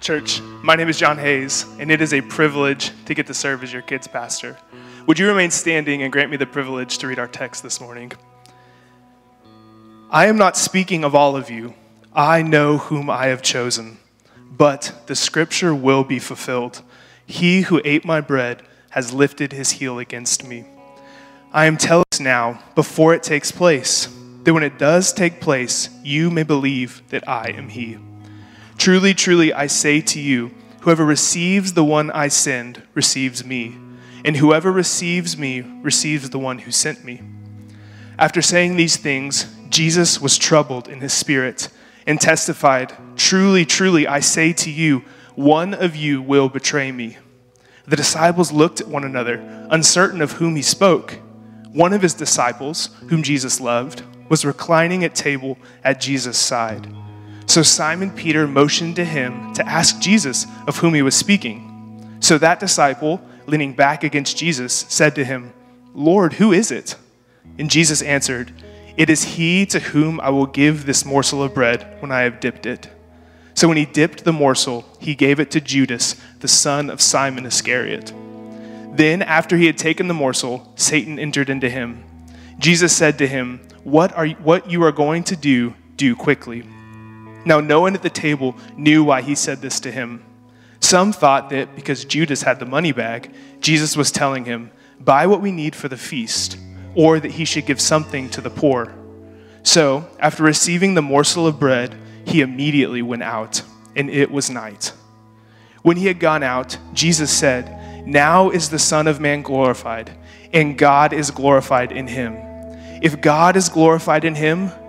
Church, my name is John Hayes, and it is a privilege to get to serve as your kids' pastor. Would you remain standing and grant me the privilege to read our text this morning? I am not speaking of all of you. I know whom I have chosen, but the scripture will be fulfilled. He who ate my bread has lifted his heel against me. I am telling you now, before it takes place, that when it does take place, you may believe that I am he. Truly, truly, I say to you, whoever receives the one I send receives me, and whoever receives me receives the one who sent me. After saying these things, Jesus was troubled in his spirit and testified, Truly, truly, I say to you, one of you will betray me. The disciples looked at one another, uncertain of whom he spoke. One of his disciples, whom Jesus loved, was reclining at table at Jesus' side. So Simon Peter motioned to him to ask Jesus of whom he was speaking. So that disciple, leaning back against Jesus, said to him, Lord, who is it? And Jesus answered, It is he to whom I will give this morsel of bread when I have dipped it. So when he dipped the morsel, he gave it to Judas, the son of Simon Iscariot. Then, after he had taken the morsel, Satan entered into him. Jesus said to him, What, are, what you are going to do, do quickly. Now, no one at the table knew why he said this to him. Some thought that because Judas had the money bag, Jesus was telling him, Buy what we need for the feast, or that he should give something to the poor. So, after receiving the morsel of bread, he immediately went out, and it was night. When he had gone out, Jesus said, Now is the Son of Man glorified, and God is glorified in him. If God is glorified in him,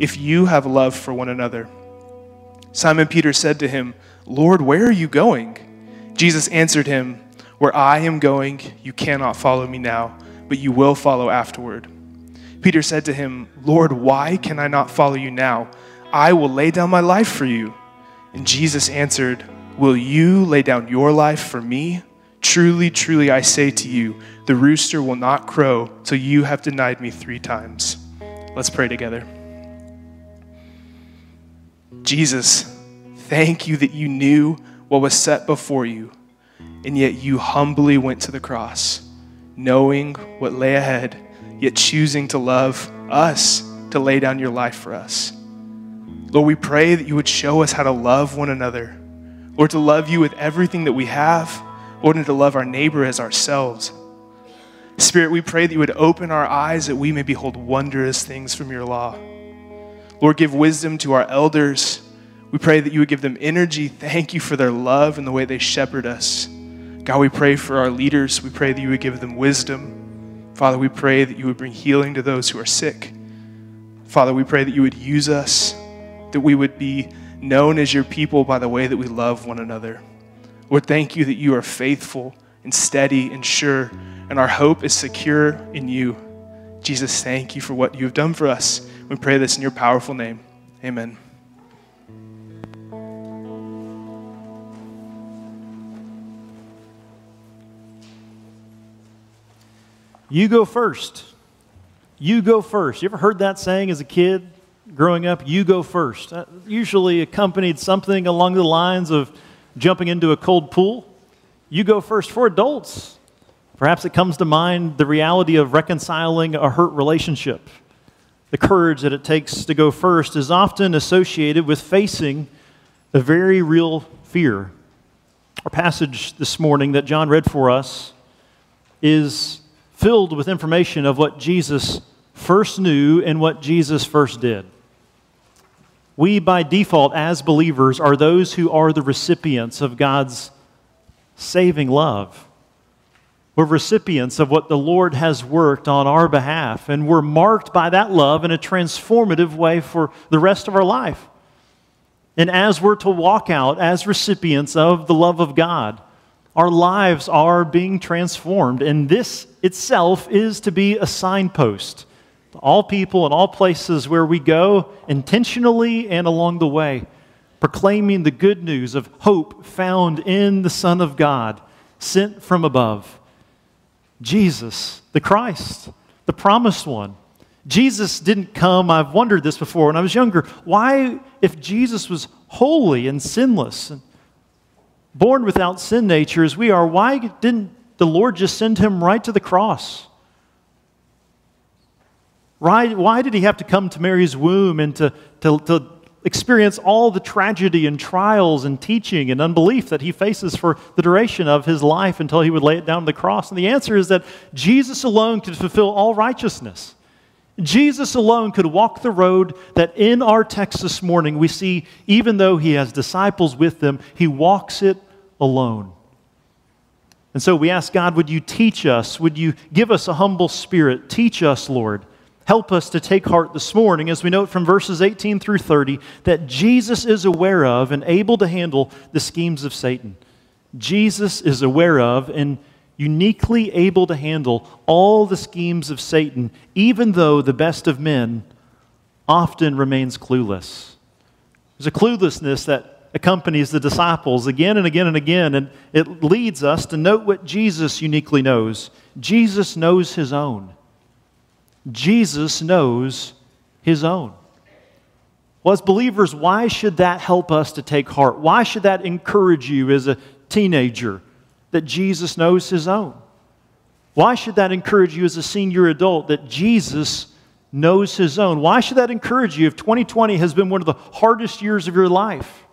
if you have love for one another. Simon Peter said to him, Lord, where are you going? Jesus answered him, Where I am going, you cannot follow me now, but you will follow afterward. Peter said to him, Lord, why can I not follow you now? I will lay down my life for you. And Jesus answered, Will you lay down your life for me? Truly, truly, I say to you, the rooster will not crow till you have denied me three times. Let's pray together. Jesus, thank you that you knew what was set before you, and yet you humbly went to the cross, knowing what lay ahead, yet choosing to love us, to lay down your life for us. Lord, we pray that you would show us how to love one another, Lord, to love you with everything that we have, Lord, and to love our neighbor as ourselves. Spirit, we pray that you would open our eyes that we may behold wondrous things from your law. Lord, give wisdom to our elders. We pray that you would give them energy. Thank you for their love and the way they shepherd us. God, we pray for our leaders. We pray that you would give them wisdom. Father, we pray that you would bring healing to those who are sick. Father, we pray that you would use us, that we would be known as your people by the way that we love one another. Lord, thank you that you are faithful and steady and sure, and our hope is secure in you. Jesus, thank you for what you have done for us. We pray this in your powerful name. Amen. You go first. You go first. You ever heard that saying as a kid growing up? You go first. Uh, usually accompanied something along the lines of jumping into a cold pool. You go first. For adults, perhaps it comes to mind the reality of reconciling a hurt relationship the courage that it takes to go first is often associated with facing a very real fear. Our passage this morning that John read for us is filled with information of what Jesus first knew and what Jesus first did. We, by default, as believers, are those who are the recipients of God's saving love. We're recipients of what the Lord has worked on our behalf, and we're marked by that love in a transformative way for the rest of our life. And as we're to walk out as recipients of the love of God, Our lives are being transformed, and this itself is to be a signpost to all people and all places where we go, intentionally and along the way, proclaiming the good news of hope found in the Son of God, sent from above. Jesus, the Christ, the promised one. Jesus didn't come, I've wondered this before when I was younger. Why, if Jesus was holy and sinless, and born without sin nature as we are, why didn't the Lord just send him right to the cross? Why, why did he have to come to Mary's womb and to, to, to experience all the tragedy and trials and teaching and unbelief that he faces for the duration of his life until he would lay it down on the cross? And the answer is that Jesus alone could fulfill all righteousness. Jesus alone could walk the road that in our text this morning we see, even though he has disciples with them, he walks it alone. And so we ask God, would you teach us? Would you give us a humble spirit? Teach us, Lord. Help us to take heart this morning as we note from verses 18 through 30 that Jesus is aware of and able to handle the schemes of Satan. Jesus is aware of and uniquely able to handle all the schemes of Satan, even though the best of men often remains clueless. There's a cluelessness that accompanies the disciples again and again and again, and it leads us to note what Jesus uniquely knows. Jesus knows his own. Jesus knows his own. Well, as believers, why should that help us to take heart? Why should that encourage you as a teenager that Jesus knows his own? Why should that encourage you as a senior adult that Jesus knows his own? Why should that encourage you if 2020 has been one of the hardest years of your life?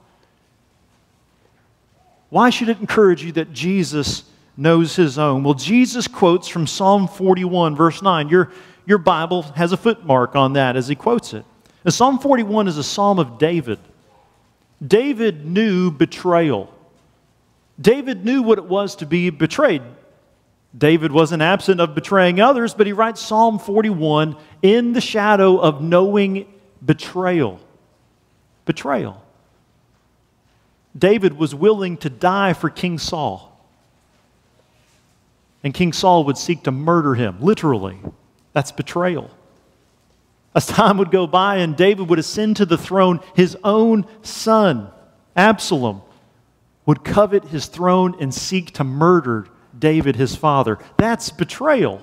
Why should it encourage you that Jesus knows his own? Well, Jesus quotes from Psalm 41, verse 9. Your, your Bible has a footmark on that as he quotes it. And Psalm 41 is a psalm of David. David knew betrayal. David knew what it was to be betrayed. David wasn't absent of betraying others, but he writes Psalm 41 in the shadow of knowing betrayal. Betrayal. David was willing to die for King Saul. And King Saul would seek to murder him, literally. That's betrayal. As time would go by and David would ascend to the throne, his own son, Absalom, would covet his throne and seek to murder David, his father. That's betrayal.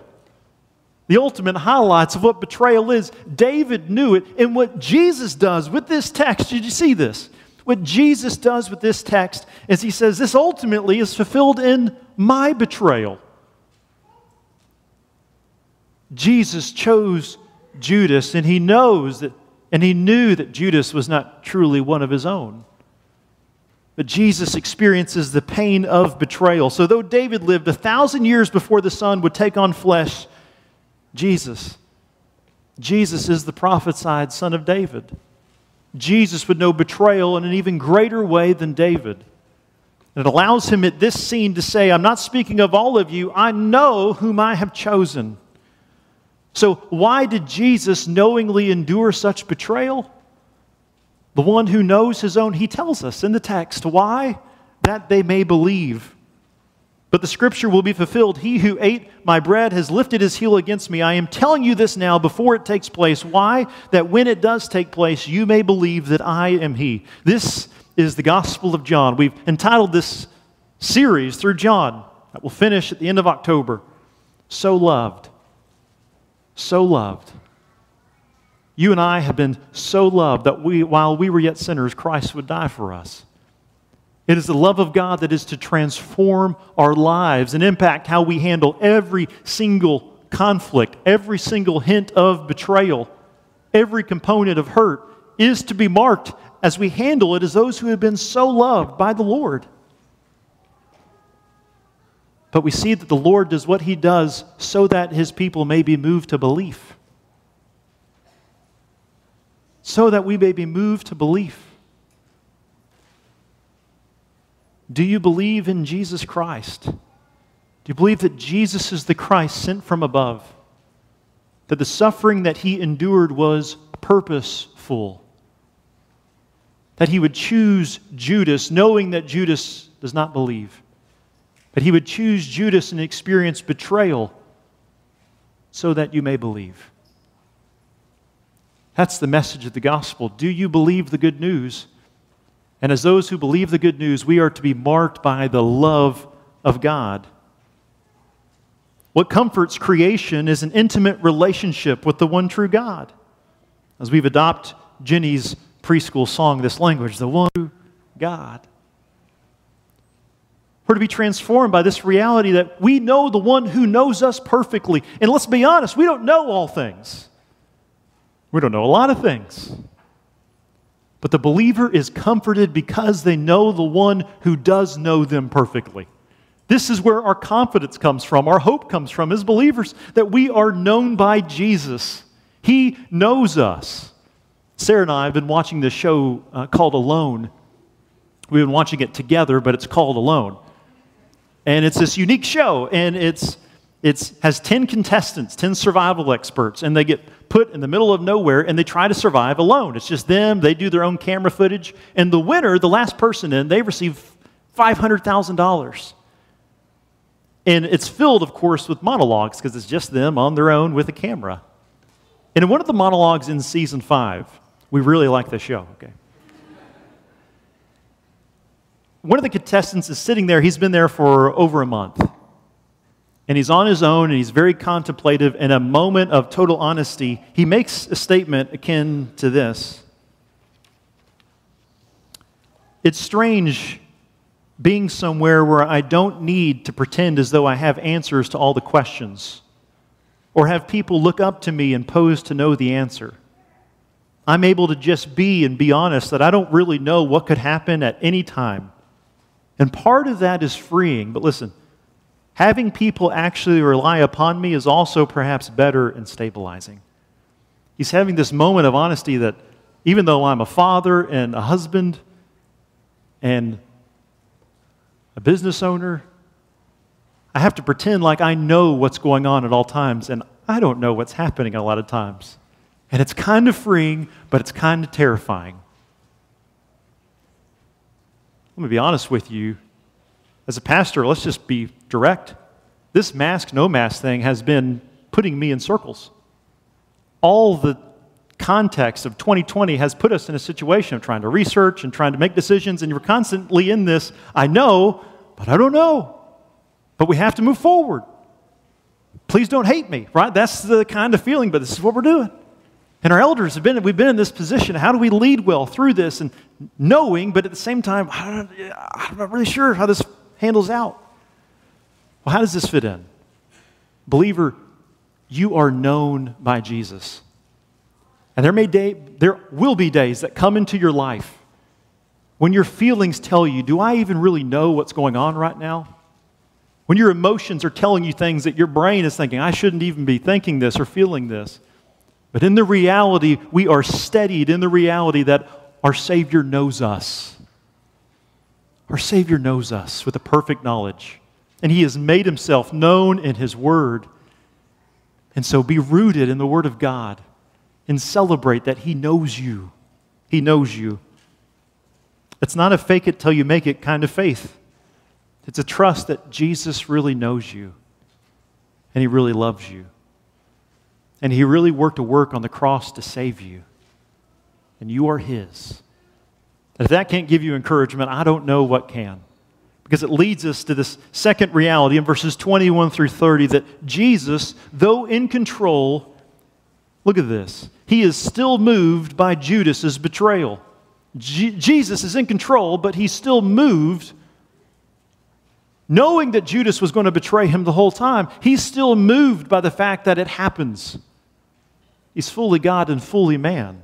The ultimate highlights of what betrayal is. David knew it. And what Jesus does with this text, did you see this? What Jesus does with this text is he says, This ultimately is fulfilled in my betrayal. Jesus chose Judas, and he knows that, and he knew that Judas was not truly one of his own. But Jesus experiences the pain of betrayal. So, though David lived a thousand years before the Son would take on flesh, Jesus, Jesus is the prophesied Son of David. Jesus would know betrayal in an even greater way than David. And it allows him at this scene to say, I'm not speaking of all of you, I know whom I have chosen. So, why did Jesus knowingly endure such betrayal? The one who knows his own, he tells us in the text. Why? That they may believe. But the scripture will be fulfilled. He who ate my bread has lifted his heel against me. I am telling you this now before it takes place. Why? That when it does take place, you may believe that I am he. This is the Gospel of John. We've entitled this series through John that will finish at the end of October. So loved so loved. You and I have been so loved that we, while we were yet sinners, Christ would die for us. It is the love of God that is to transform our lives and impact how we handle every single conflict, every single hint of betrayal, every component of hurt is to be marked as we handle it as those who have been so loved by the Lord. But we see that the Lord does what he does so that his people may be moved to belief. So that we may be moved to belief. Do you believe in Jesus Christ? Do you believe that Jesus is the Christ sent from above? That the suffering that he endured was purposeful? That he would choose Judas knowing that Judas does not believe? But he would choose Judas and experience betrayal so that you may believe. That's the message of the gospel. Do you believe the good news? And as those who believe the good news, we are to be marked by the love of God. What comforts creation is an intimate relationship with the one true God. As we've adopted Jenny's preschool song, this language, the one true God. We're to be transformed by this reality that we know the one who knows us perfectly. And let's be honest, we don't know all things. We don't know a lot of things. But the believer is comforted because they know the one who does know them perfectly. This is where our confidence comes from, our hope comes from as believers, that we are known by Jesus. He knows us. Sarah and I have been watching this show uh, called Alone. We've been watching it together, but it's called Alone. And it's this unique show, and it's, it's has 10 contestants, 10 survival experts, and they get put in the middle of nowhere and they try to survive alone. It's just them, they do their own camera footage, and the winner, the last person in, they receive $500,000. And it's filled, of course, with monologues because it's just them on their own with a camera. And in one of the monologues in season five, we really like the show, okay? One of the contestants is sitting there, he's been there for over a month. And he's on his own and he's very contemplative. In a moment of total honesty, he makes a statement akin to this It's strange being somewhere where I don't need to pretend as though I have answers to all the questions or have people look up to me and pose to know the answer. I'm able to just be and be honest that I don't really know what could happen at any time. And part of that is freeing, but listen, having people actually rely upon me is also perhaps better and stabilizing. He's having this moment of honesty that even though I'm a father and a husband and a business owner, I have to pretend like I know what's going on at all times, and I don't know what's happening a lot of times. And it's kind of freeing, but it's kind of terrifying. Let me be honest with you. As a pastor, let's just be direct. This mask, no mask thing has been putting me in circles. All the context of 2020 has put us in a situation of trying to research and trying to make decisions, and you're constantly in this I know, but I don't know. But we have to move forward. Please don't hate me, right? That's the kind of feeling, but this is what we're doing. And our elders have been, we've been in this position. How do we lead well through this and knowing, but at the same time, I'm not really sure how this handles out? Well, how does this fit in? Believer, you are known by Jesus. And there, may day, there will be days that come into your life when your feelings tell you, Do I even really know what's going on right now? When your emotions are telling you things that your brain is thinking, I shouldn't even be thinking this or feeling this. But in the reality, we are steadied in the reality that our Savior knows us. Our Savior knows us with a perfect knowledge, and He has made Himself known in His Word. And so be rooted in the Word of God and celebrate that He knows you. He knows you. It's not a fake it till you make it kind of faith. It's a trust that Jesus really knows you and He really loves you. And He really worked a work on the cross to save you. And you are His. And if that can't give you encouragement, I don't know what can. Because it leads us to this second reality in verses 21 through 30 that Jesus, though in control, Look at this. He is still moved by Judas's betrayal. G- Jesus is in control, but he's still moved. Knowing that Judas was going to betray him the whole time, he's still moved by the fact that it happens. He's fully God and fully man.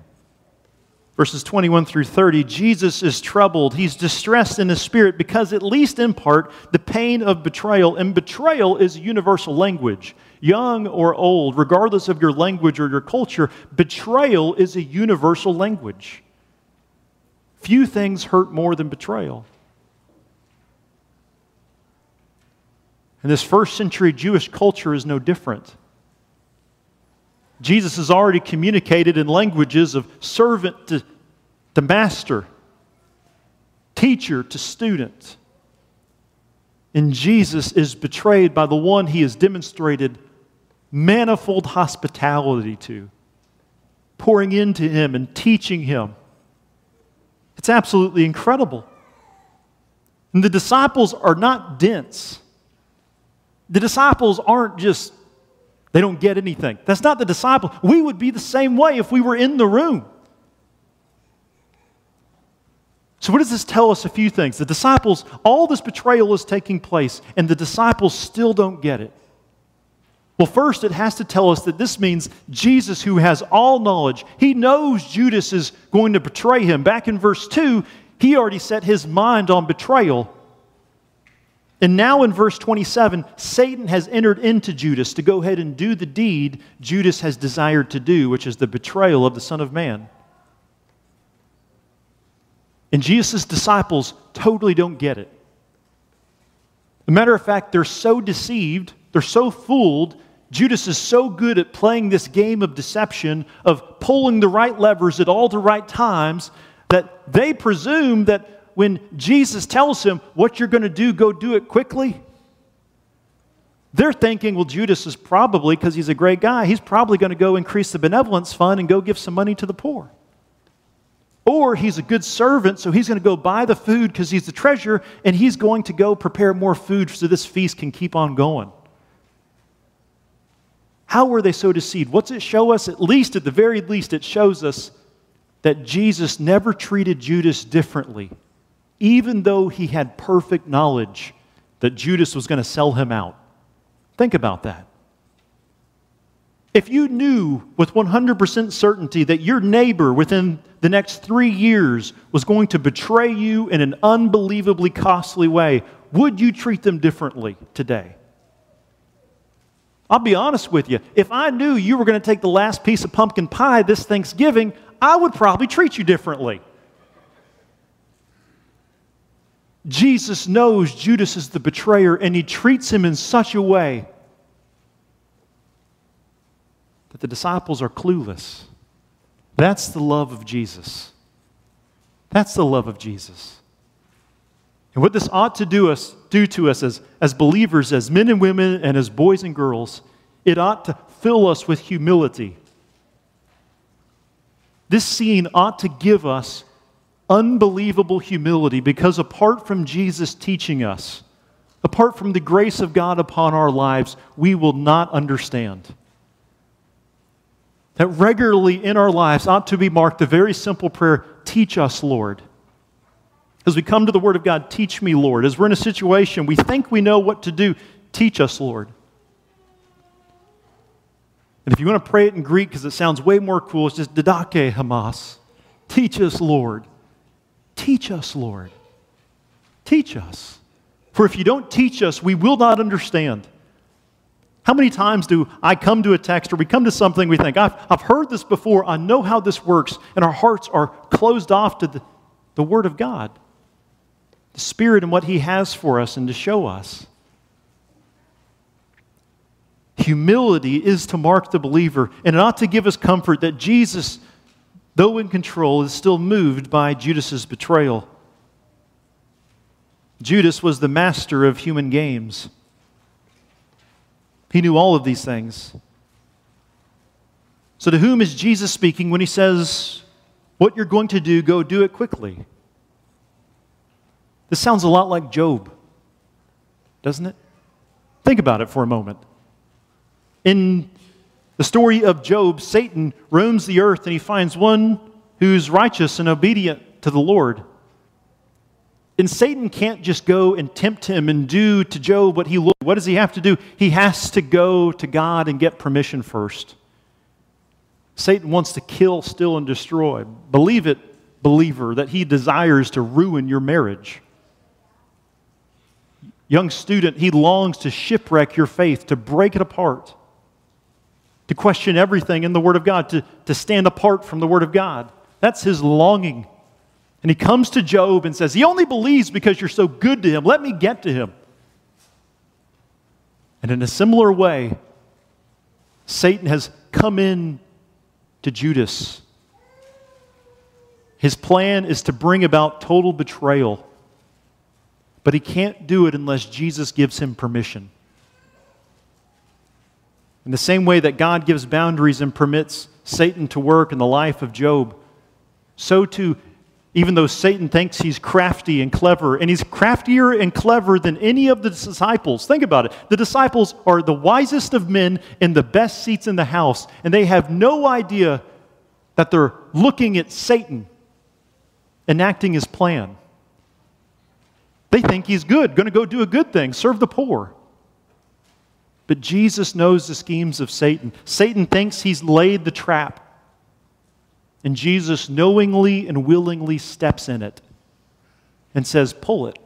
Verses 21 through 30 Jesus is troubled. He's distressed in his spirit because, at least in part, the pain of betrayal, and betrayal is universal language young or old, regardless of your language or your culture, betrayal is a universal language. Few things hurt more than betrayal. And this first century Jewish culture is no different. Jesus has already communicated in languages of servant to, to master, teacher to student. And Jesus is betrayed by the one he has demonstrated manifold hospitality to, pouring into him and teaching him. It's absolutely incredible. And the disciples are not dense. The disciples aren't just, they don't get anything. That's not the disciple. We would be the same way if we were in the room. So, what does this tell us? A few things. The disciples, all this betrayal is taking place, and the disciples still don't get it. Well, first, it has to tell us that this means Jesus, who has all knowledge, he knows Judas is going to betray him. Back in verse 2, he already set his mind on betrayal. And now in verse 27, Satan has entered into Judas to go ahead and do the deed Judas has desired to do, which is the betrayal of the Son of Man. And Jesus' disciples totally don't get it. As a matter of fact, they're so deceived, they're so fooled. Judas is so good at playing this game of deception, of pulling the right levers at all the right times, that they presume that when Jesus tells him, What you're going to do, go do it quickly. They're thinking, well, Judas is probably, because he's a great guy, he's probably going to go increase the benevolence fund and go give some money to the poor. Or he's a good servant, so he's going to go buy the food because he's the treasurer, and he's going to go prepare more food so this feast can keep on going. How were they so deceived? What's it show us? At least, at the very least, it shows us that Jesus never treated Judas differently, even though he had perfect knowledge that Judas was going to sell him out. Think about that. If you knew with 100% certainty that your neighbor within the next three years was going to betray you in an unbelievably costly way, would you treat them differently today? I'll be honest with you. If I knew you were going to take the last piece of pumpkin pie this Thanksgiving, I would probably treat you differently. Jesus knows Judas is the betrayer, and he treats him in such a way that the disciples are clueless. That's the love of Jesus. That's the love of Jesus. And what this ought to do us do to us as, as believers, as men and women, and as boys and girls, it ought to fill us with humility. This scene ought to give us unbelievable humility because apart from Jesus teaching us, apart from the grace of God upon our lives, we will not understand. That regularly in our lives ought to be marked the very simple prayer Teach us, Lord. As we come to the Word of God, teach me, Lord. As we're in a situation we think we know what to do, teach us, Lord. And if you want to pray it in Greek because it sounds way more cool, it's just Didache Hamas. Teach us, Lord. Teach us, Lord. Teach us. For if you don't teach us, we will not understand. How many times do I come to a text or we come to something we think, I've, I've heard this before, I know how this works, and our hearts are closed off to the, the Word of God, the Spirit and what He has for us and to show us. Humility is to mark the believer, and it ought to give us comfort that Jesus, though in control, is still moved by Judas's betrayal. Judas was the master of human games. He knew all of these things. So, to whom is Jesus speaking when he says, What you're going to do, go do it quickly? This sounds a lot like Job, doesn't it? Think about it for a moment. In the story of Job, Satan roams the earth and he finds one who's righteous and obedient to the Lord. And Satan can't just go and tempt him and do to Job what he what does he have to do? He has to go to God and get permission first. Satan wants to kill, steal, and destroy. Believe it, believer, that he desires to ruin your marriage. Young student, he longs to shipwreck your faith, to break it apart to question everything in the Word of God, to, to stand apart from the Word of God. That's his longing. And he comes to Job and says, He only believes because you're so good to him. Let me get to him. And in a similar way, Satan has come in to Judas. His plan is to bring about total betrayal. but he can't do it unless Jesus gives him permission. In the same way that God gives boundaries and permits Satan to work in the life of Job, so too, even though Satan thinks he's crafty and clever, and he's craftier and clever than any of the disciples. Think about it. The disciples are the wisest of men in the best seats in the house, and they have no idea that they're looking at Satan enacting his plan. They think he's good, going to go do a good thing, serve the poor. But Jesus knows the schemes of Satan. Satan thinks he's laid the trap. And Jesus knowingly and willingly steps in it and says, Pull it.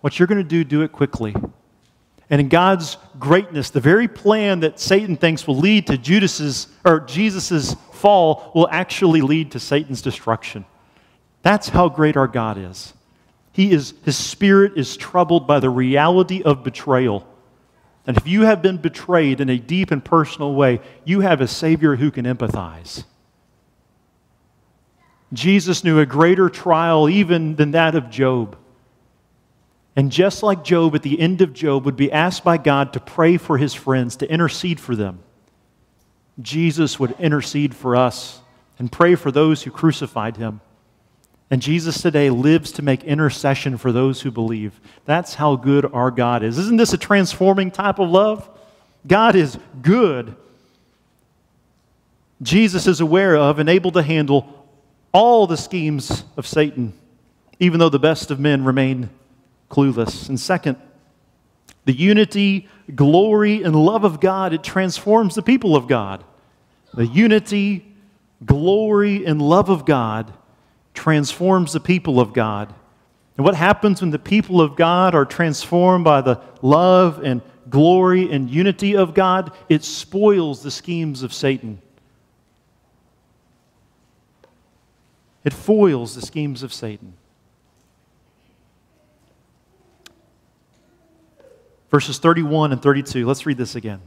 What you're going to do, do it quickly. And in God's greatness, the very plan that Satan thinks will lead to Judas's or Jesus's fall will actually lead to Satan's destruction. That's how great our God is. He is his spirit is troubled by the reality of betrayal. And if you have been betrayed in a deep and personal way, you have a Savior who can empathize. Jesus knew a greater trial even than that of Job. And just like Job, at the end of Job, would be asked by God to pray for his friends, to intercede for them, Jesus would intercede for us and pray for those who crucified him. And Jesus today lives to make intercession for those who believe. That's how good our God is. Isn't this a transforming type of love? God is good. Jesus is aware of and able to handle all the schemes of Satan, even though the best of men remain clueless. And second, the unity, glory, and love of God, it transforms the people of God. The unity, glory, and love of God transforms the people of God. And what happens when the people of God are transformed by the love and glory and unity of God? It spoils the schemes of Satan. It foils the schemes of Satan. Verses 31 and 32. Let's read this again.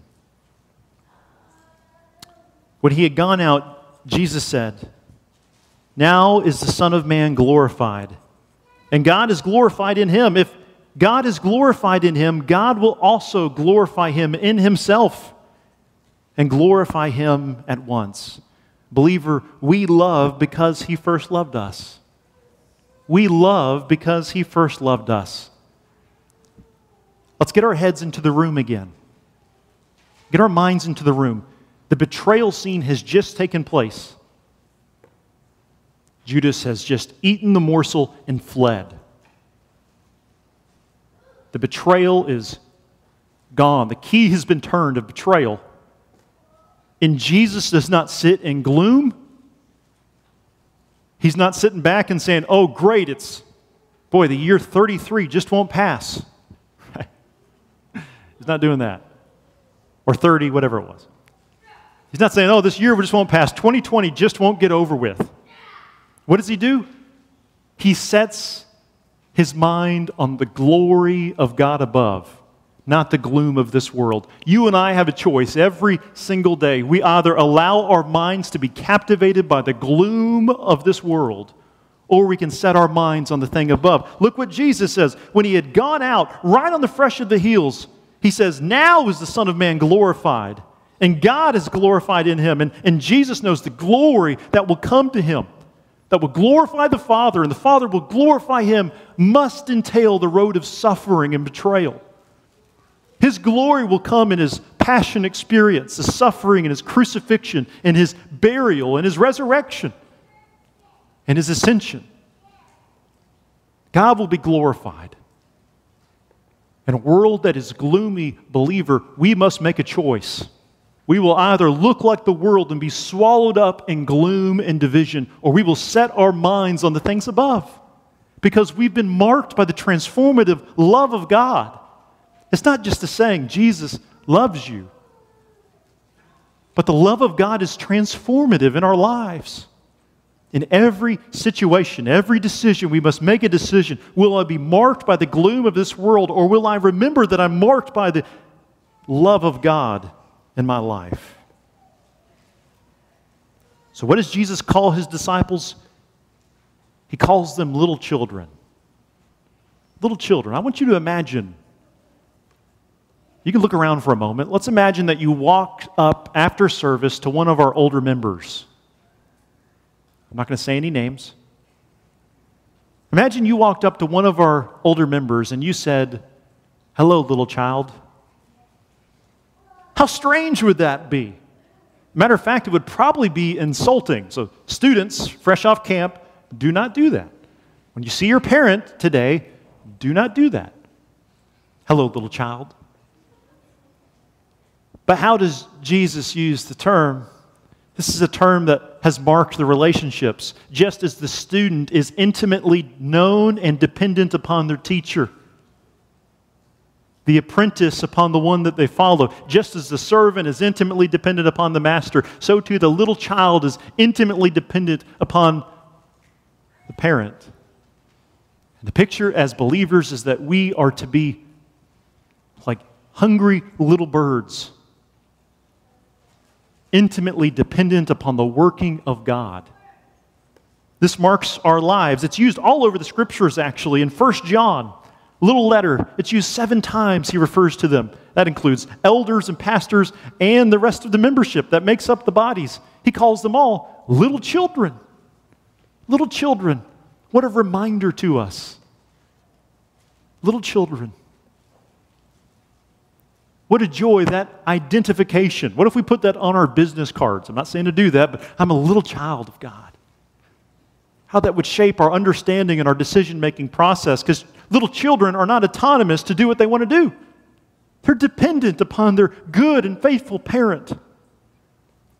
When he had gone out, Jesus said, Now is the Son of Man glorified, and God is glorified in him. If God is glorified in him, God will also glorify him in himself and glorify him at once. Believer, we love because he first loved us. We love because he first loved us. Let's get our heads into the room again. Get our minds into the room. The betrayal scene has just taken place. Judas has just eaten the morsel and fled. The betrayal is gone. The key has been turned of betrayal. And Jesus does not sit in gloom. He's not sitting back and saying, Oh, great, it's, boy, the year 33 just won't pass. He's not doing that. Or 30, whatever it was. He's not saying, oh, this year just won't pass. 2020 just won't get over with. What does he do? He sets his mind on the glory of God above, not the gloom of this world. You and I have a choice every single day. We either allow our minds to be captivated by the gloom of this world, or we can set our minds on the thing above. Look what Jesus says. When he had gone out, right on the fresh of the heels, he says, Now is the Son of Man glorified and God is glorified in him. And, and Jesus knows the glory that will come to him, that will glorify the Father, and the Father will glorify him, must entail the road of suffering and betrayal. His glory will come in his passion experience, the suffering and his crucifixion, and his burial, and his resurrection, and his ascension. God will be glorified. In a world that is gloomy, believer, we must make a choice we will either look like the world and be swallowed up in gloom and division, or we will set our minds on the things above because we've been marked by the transformative love of God. It's not just a saying, Jesus loves you, but the love of God is transformative in our lives. In every situation, every decision, we must make a decision. Will I be marked by the gloom of this world, or will I remember that I'm marked by the love of God in my life. So, what does Jesus call his disciples? He calls them little children. Little children, I want you to imagine. You can look around for a moment. Let's imagine that you walked up after service to one of our older members. I'm not going to say any names. Imagine you walked up to one of our older members and you said, Hello, little child. How strange would that be? Matter of fact, it would probably be insulting. So, students fresh off camp, do not do that. When you see your parent today, do not do that. Hello, little child. But how does Jesus use the term? This is a term that has marked the relationships, just as the student is intimately known and dependent upon their teacher the apprentice upon the one that they follow. Just as the servant is intimately dependent upon the master, so too the little child is intimately dependent upon the parent. The picture as believers is that we are to be like hungry little birds, intimately dependent upon the working of God. This marks our lives. It's used all over the scriptures, actually. In 1 John, Little letter, it's used seven times, he refers to them. That includes elders and pastors and the rest of the membership that makes up the bodies. He calls them all little children. Little children. What a reminder to us. Little children. What a joy that identification. What if we put that on our business cards? I'm not saying to do that, but I'm a little child of God. How that would shape our understanding and our decision making process because little children are not autonomous to do what they want to do. They're dependent upon their good and faithful parent.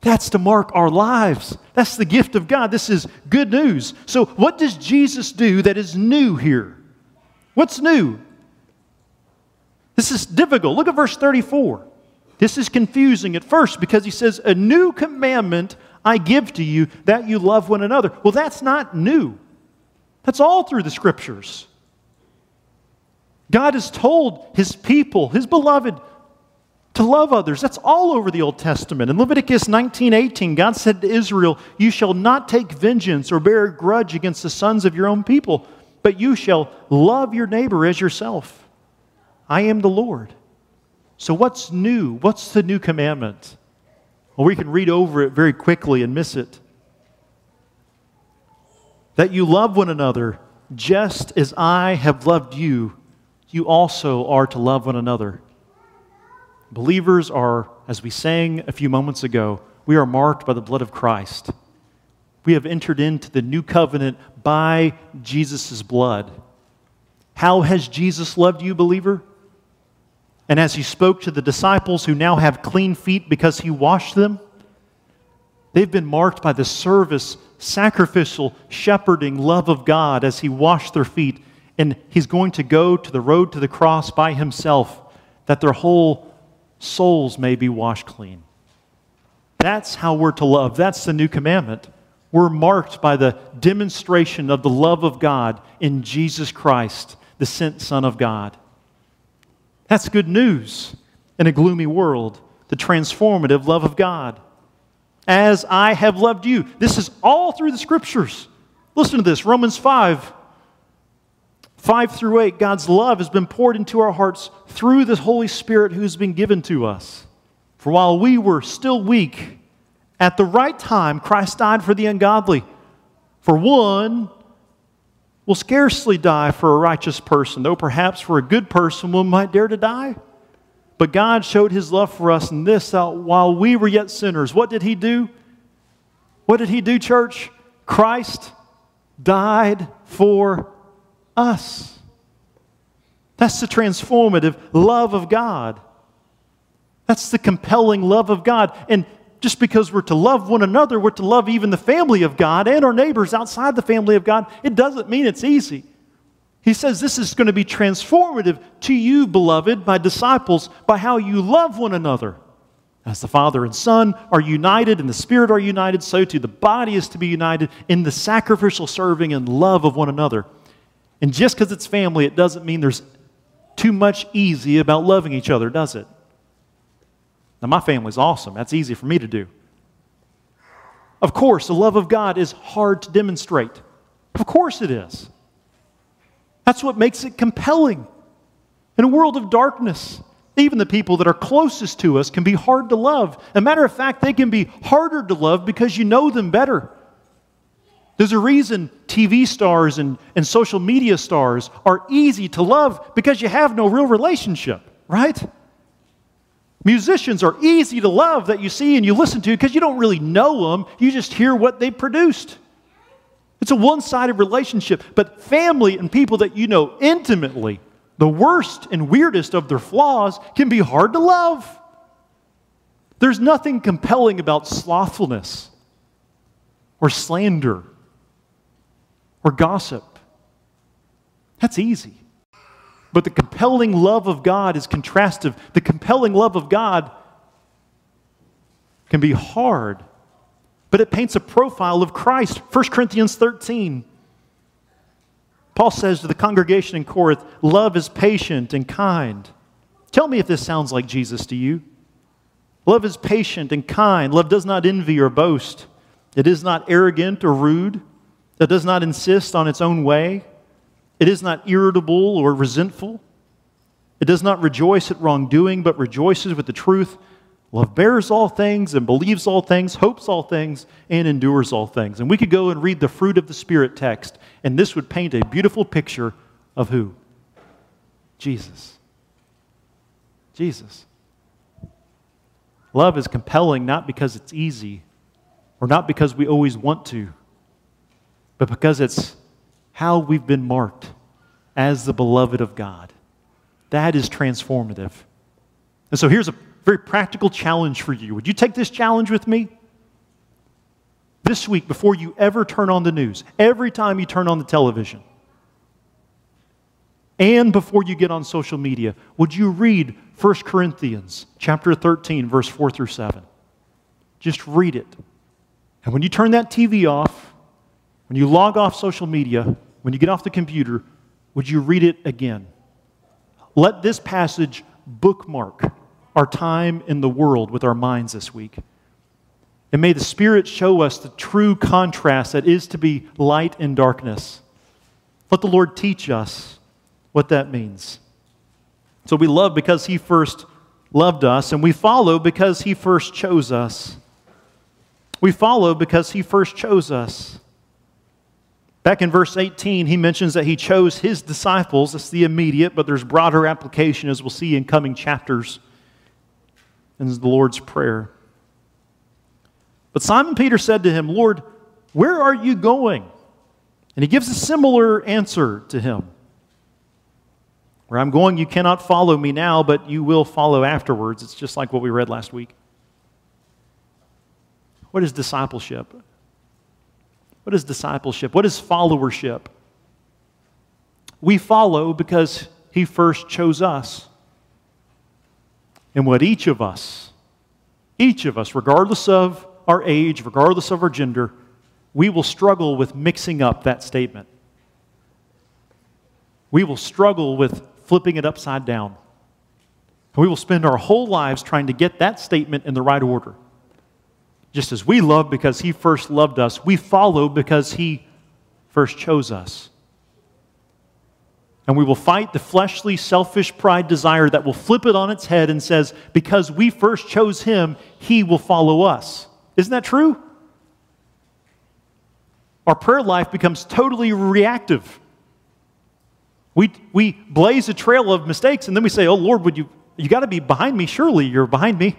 That's to mark our lives. That's the gift of God. This is good news. So, what does Jesus do that is new here? What's new? This is difficult. Look at verse 34. This is confusing at first because he says, A new commandment I give to you that you love one another. Well, that's not new, that's all through the scriptures. God has told his people, his beloved, to love others. That's all over the Old Testament. In Leviticus 19:18, God said to Israel, "You shall not take vengeance or bear a grudge against the sons of your own people, but you shall love your neighbor as yourself. I am the Lord." So what's new? What's the new commandment? Well, we can read over it very quickly and miss it. That you love one another just as I have loved you you also are to love one another. Believers are, as we sang a few moments ago, we are marked by the blood of Christ. We have entered into the new covenant by Jesus' blood. How has Jesus loved you, believer? And as he spoke to the disciples who now have clean feet because he washed them, they've been marked by the service, sacrificial, shepherding love of God as he washed their feet and he's going to go to the road to the cross by himself that their whole souls may be washed clean. That's how we're to love. That's the new commandment. We're marked by the demonstration of the love of God in Jesus Christ, the sent Son of God. That's good news in a gloomy world, the transformative love of God. As I have loved you. This is all through the scriptures. Listen to this Romans 5 5 through 8, God's love has been poured into our hearts through the Holy Spirit who's been given to us. For while we were still weak, at the right time, Christ died for the ungodly. For one will scarcely die for a righteous person, though perhaps for a good person one might dare to die. But God showed his love for us in this while we were yet sinners, what did he do? What did he do, church? Christ died for us. That's the transformative love of God. That's the compelling love of God. And just because we're to love one another, we're to love even the family of God and our neighbors outside the family of God, it doesn't mean it's easy. He says this is going to be transformative to you, beloved, my disciples, by how you love one another. As the Father and Son are united and the Spirit are united, so too the body is to be united in the sacrificial serving and love of one another. And just because it's family, it doesn't mean there's too much easy about loving each other, does it? Now, my family's awesome. That's easy for me to do. Of course, the love of God is hard to demonstrate. Of course, it is. That's what makes it compelling. In a world of darkness, even the people that are closest to us can be hard to love. As a matter of fact, they can be harder to love because you know them better. There's a reason TV stars and, and social media stars are easy to love because you have no real relationship, right? Musicians are easy to love that you see and you listen to because you don't really know them, you just hear what they produced. It's a one sided relationship. But family and people that you know intimately, the worst and weirdest of their flaws, can be hard to love. There's nothing compelling about slothfulness or slander or gossip. That's easy. But the compelling love of God is contrastive. The compelling love of God can be hard, but it paints a profile of Christ. 1 Corinthians 13. Paul says to the congregation in Corinth, Love is patient and kind. Tell me if this sounds like Jesus to you. Love is patient and kind. Love does not envy or boast. It is not arrogant or rude. It does not insist on its own way. It is not irritable or resentful. It does not rejoice at wrongdoing, but rejoices with the truth. Love bears all things and believes all things, hopes all things, and endures all things. And we could go and read the fruit of the Spirit text, and this would paint a beautiful picture of who? Jesus. Jesus. Love is compelling not because it's easy or not because we always want to, but because it's how we've been marked as the beloved of God. That is transformative. And so here's a very practical challenge for you. Would you take this challenge with me? This week, before you ever turn on the news, every time you turn on the television, and before you get on social media, would you read 1 Corinthians chapter 13, verse 4 through 7? Just read it. And when you turn that TV off, when you log off social media, when you get off the computer, would you read it again? Let this passage bookmark our time in the world with our minds this week. And may the Spirit show us the true contrast that is to be light and darkness. Let the Lord teach us what that means. So we love because He first loved us, and we follow because He first chose us. We follow because He first chose us. Back in verse 18, he mentions that he chose his disciples. That's the immediate, but there's broader application as we'll see in coming chapters in the Lord's Prayer. But Simon Peter said to him, Lord, where are you going? And he gives a similar answer to him. Where I'm going, you cannot follow me now, but you will follow afterwards. It's just like what we read last week. What is discipleship? What is discipleship? What is followership? We follow because he first chose us and what each of us, each of us, regardless of our age, regardless of our gender, we will struggle with mixing up that statement. We will struggle with flipping it upside down. And we will spend our whole lives trying to get that statement in the right order. Just as we love because He first loved us, we follow because He first chose us. And we will fight the fleshly, selfish pride desire that will flip it on its head and says, because we first chose him, he will follow us. Isn't that true? Our prayer life becomes totally reactive. We, we blaze a trail of mistakes and then we say, Oh Lord, would you, you got to be behind me. Surely you're behind me.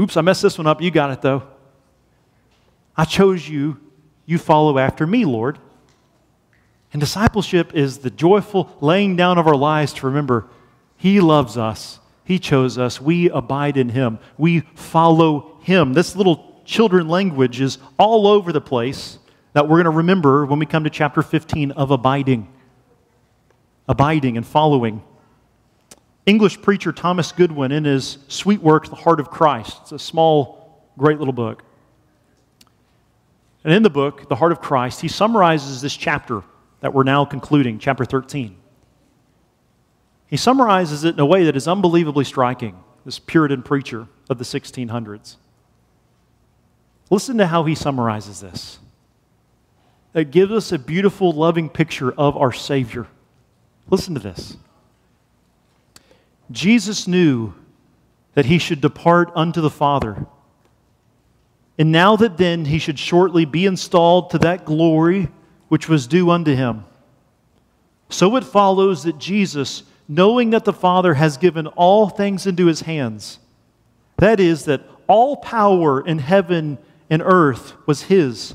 Oops, I messed this one up. You got it though. I chose you. You follow after me, Lord. And discipleship is the joyful laying down of our lives to remember He loves us, He chose us, we abide in Him, we follow Him. This little children language is all over the place that we're going to remember when we come to chapter 15 of abiding. Abiding and following. English preacher Thomas Goodwin, in his sweet work, The Heart of Christ, it's a small, great little book. And in the book, The Heart of Christ, he summarizes this chapter that we're now concluding, chapter 13. He summarizes it in a way that is unbelievably striking, this Puritan preacher of the 1600s. Listen to how he summarizes this. It gives us a beautiful, loving picture of our Savior. Listen to this. Jesus knew that he should depart unto the Father. And now that then he should shortly be installed to that glory which was due unto him. So it follows that Jesus, knowing that the Father has given all things into his hands, that is, that all power in heaven and earth was his.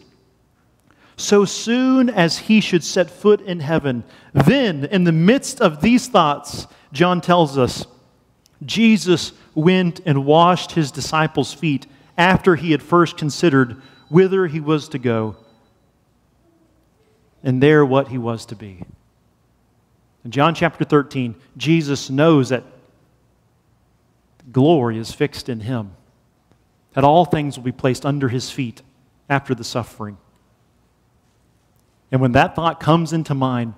So soon as he should set foot in heaven, then, in the midst of these thoughts, John tells us, Jesus went and washed his disciples' feet after he had first considered whither he was to go and there what he was to be. In John chapter 13, Jesus knows that glory is fixed in him, that all things will be placed under his feet after the suffering. And when that thought comes into mind,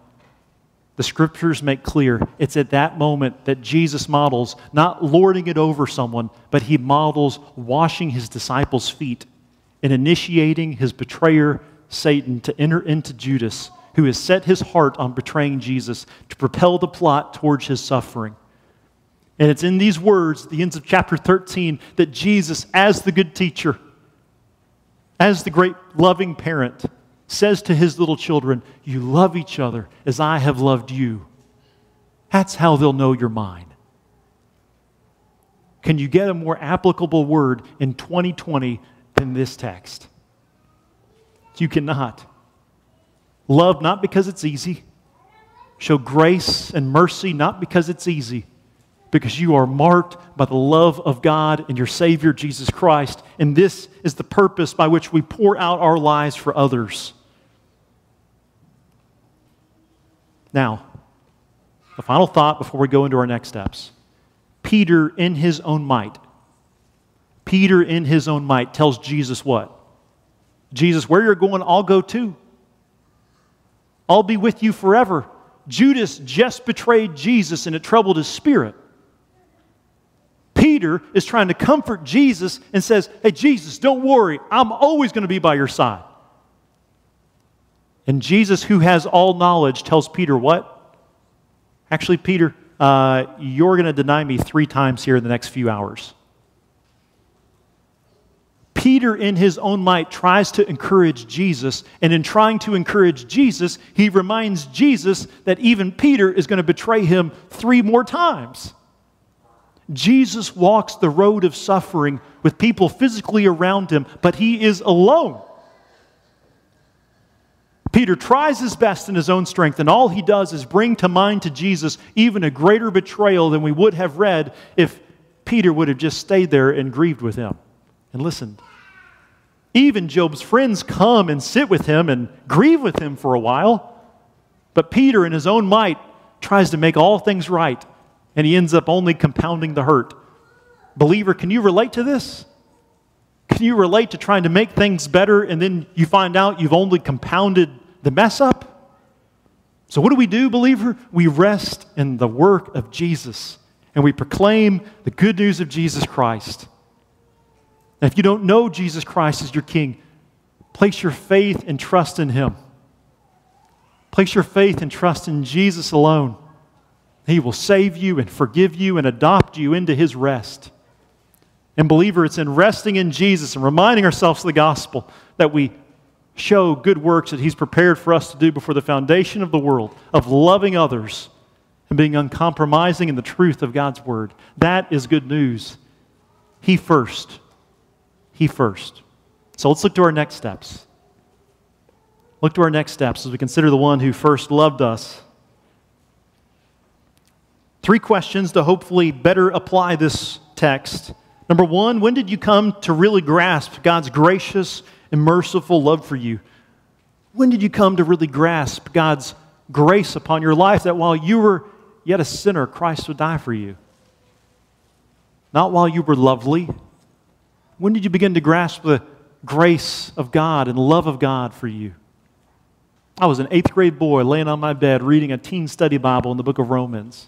the scriptures make clear it's at that moment that Jesus models not lording it over someone, but he models washing his disciples' feet and initiating his betrayer Satan to enter into Judas, who has set his heart on betraying Jesus to propel the plot towards his suffering. And it's in these words, the ends of chapter 13, that Jesus, as the good teacher, as the great loving parent, says to his little children, You love each other as I have loved you. That's how they'll know you're mine. Can you get a more applicable word in 2020 than this text? You cannot. Love not because it's easy. Show grace and mercy not because it's easy, because you are marked by the love of God and your Savior, Jesus Christ. And this is the purpose by which we pour out our lives for others. Now, the final thought before we go into our next steps Peter, in his own might, Peter, in his own might, tells Jesus what? Jesus, where you're going, I'll go too. I'll be with you forever. Judas just betrayed Jesus and it troubled his spirit. Peter is trying to comfort Jesus and says, Hey, Jesus, don't worry. I'm always going to be by your side. And Jesus, who has all knowledge, tells Peter what? Actually, Peter, uh, you're going to deny me three times here in the next few hours. Peter, in his own might, tries to encourage Jesus. And in trying to encourage Jesus, he reminds Jesus that even Peter is going to betray him three more times. Jesus walks the road of suffering with people physically around him, but he is alone. Peter tries his best in his own strength, and all he does is bring to mind to Jesus even a greater betrayal than we would have read if Peter would have just stayed there and grieved with him and listened. Even Job's friends come and sit with him and grieve with him for a while. But Peter, in his own might, tries to make all things right, and he ends up only compounding the hurt. Believer, can you relate to this? Can you relate to trying to make things better and then you find out you've only compounded the mess up? So, what do we do, believer? We rest in the work of Jesus and we proclaim the good news of Jesus Christ. And if you don't know Jesus Christ as your King, place your faith and trust in Him. Place your faith and trust in Jesus alone. He will save you and forgive you and adopt you into His rest. And, believer, it's in resting in Jesus and reminding ourselves of the gospel that we show good works that He's prepared for us to do before the foundation of the world, of loving others and being uncompromising in the truth of God's Word. That is good news. He first he first. So let's look to our next steps. Look to our next steps as we consider the one who first loved us. Three questions to hopefully better apply this text. Number one, when did you come to really grasp God's gracious and merciful love for you? When did you come to really grasp God's grace upon your life that while you were yet a sinner, Christ would die for you? Not while you were lovely, when did you begin to grasp the grace of God and love of God for you? I was an eighth grade boy laying on my bed reading a teen study Bible in the book of Romans.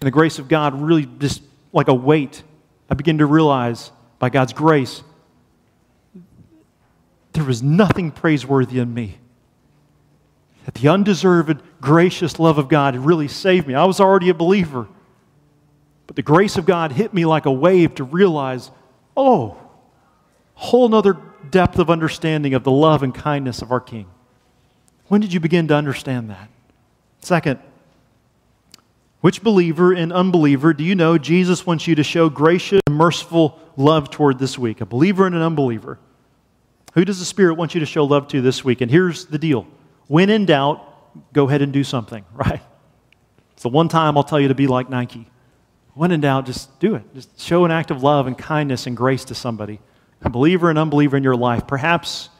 And the grace of God really just like a weight. I began to realize by God's grace, there was nothing praiseworthy in me. That the undeserved, gracious love of God had really saved me. I was already a believer. But the grace of God hit me like a wave to realize, oh, whole nother depth of understanding of the love and kindness of our King. When did you begin to understand that? Second, which believer and unbeliever do you know Jesus wants you to show gracious and merciful love toward this week? A believer and an unbeliever. Who does the Spirit want you to show love to this week? And here's the deal when in doubt, go ahead and do something, right? It's the one time I'll tell you to be like Nike. When in doubt, just do it. Just show an act of love and kindness and grace to somebody, a believer and unbeliever in your life, perhaps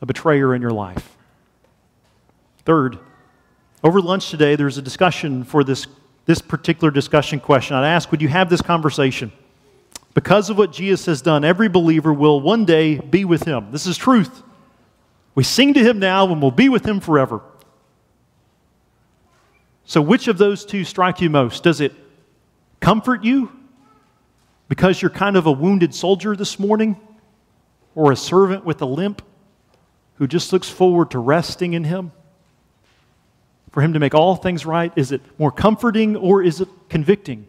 a betrayer in your life. Third, over lunch today, there's a discussion for this this particular discussion question, I'd ask would you have this conversation? Because of what Jesus has done, every believer will one day be with him. This is truth. We sing to him now and we'll be with him forever. So, which of those two strike you most? Does it comfort you because you're kind of a wounded soldier this morning or a servant with a limp who just looks forward to resting in him? For Him to make all things right? Is it more comforting or is it convicting?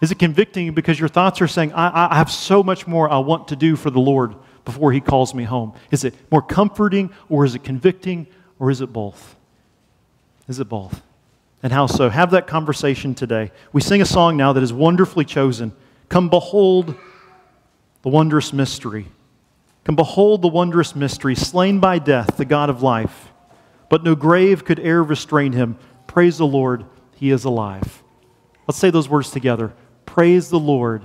Is it convicting because your thoughts are saying, I, I have so much more I want to do for the Lord before He calls me home? Is it more comforting or is it convicting or is it both? Is it both? And how so? Have that conversation today. We sing a song now that is wonderfully chosen. Come behold the wondrous mystery. Come behold the wondrous mystery, slain by death, the God of life but no grave could e'er restrain him. Praise the Lord, he is alive. Let's say those words together. Praise the Lord,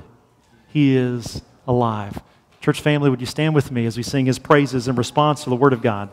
he is alive. Church family, would you stand with me as we sing his praises in response to the word of God?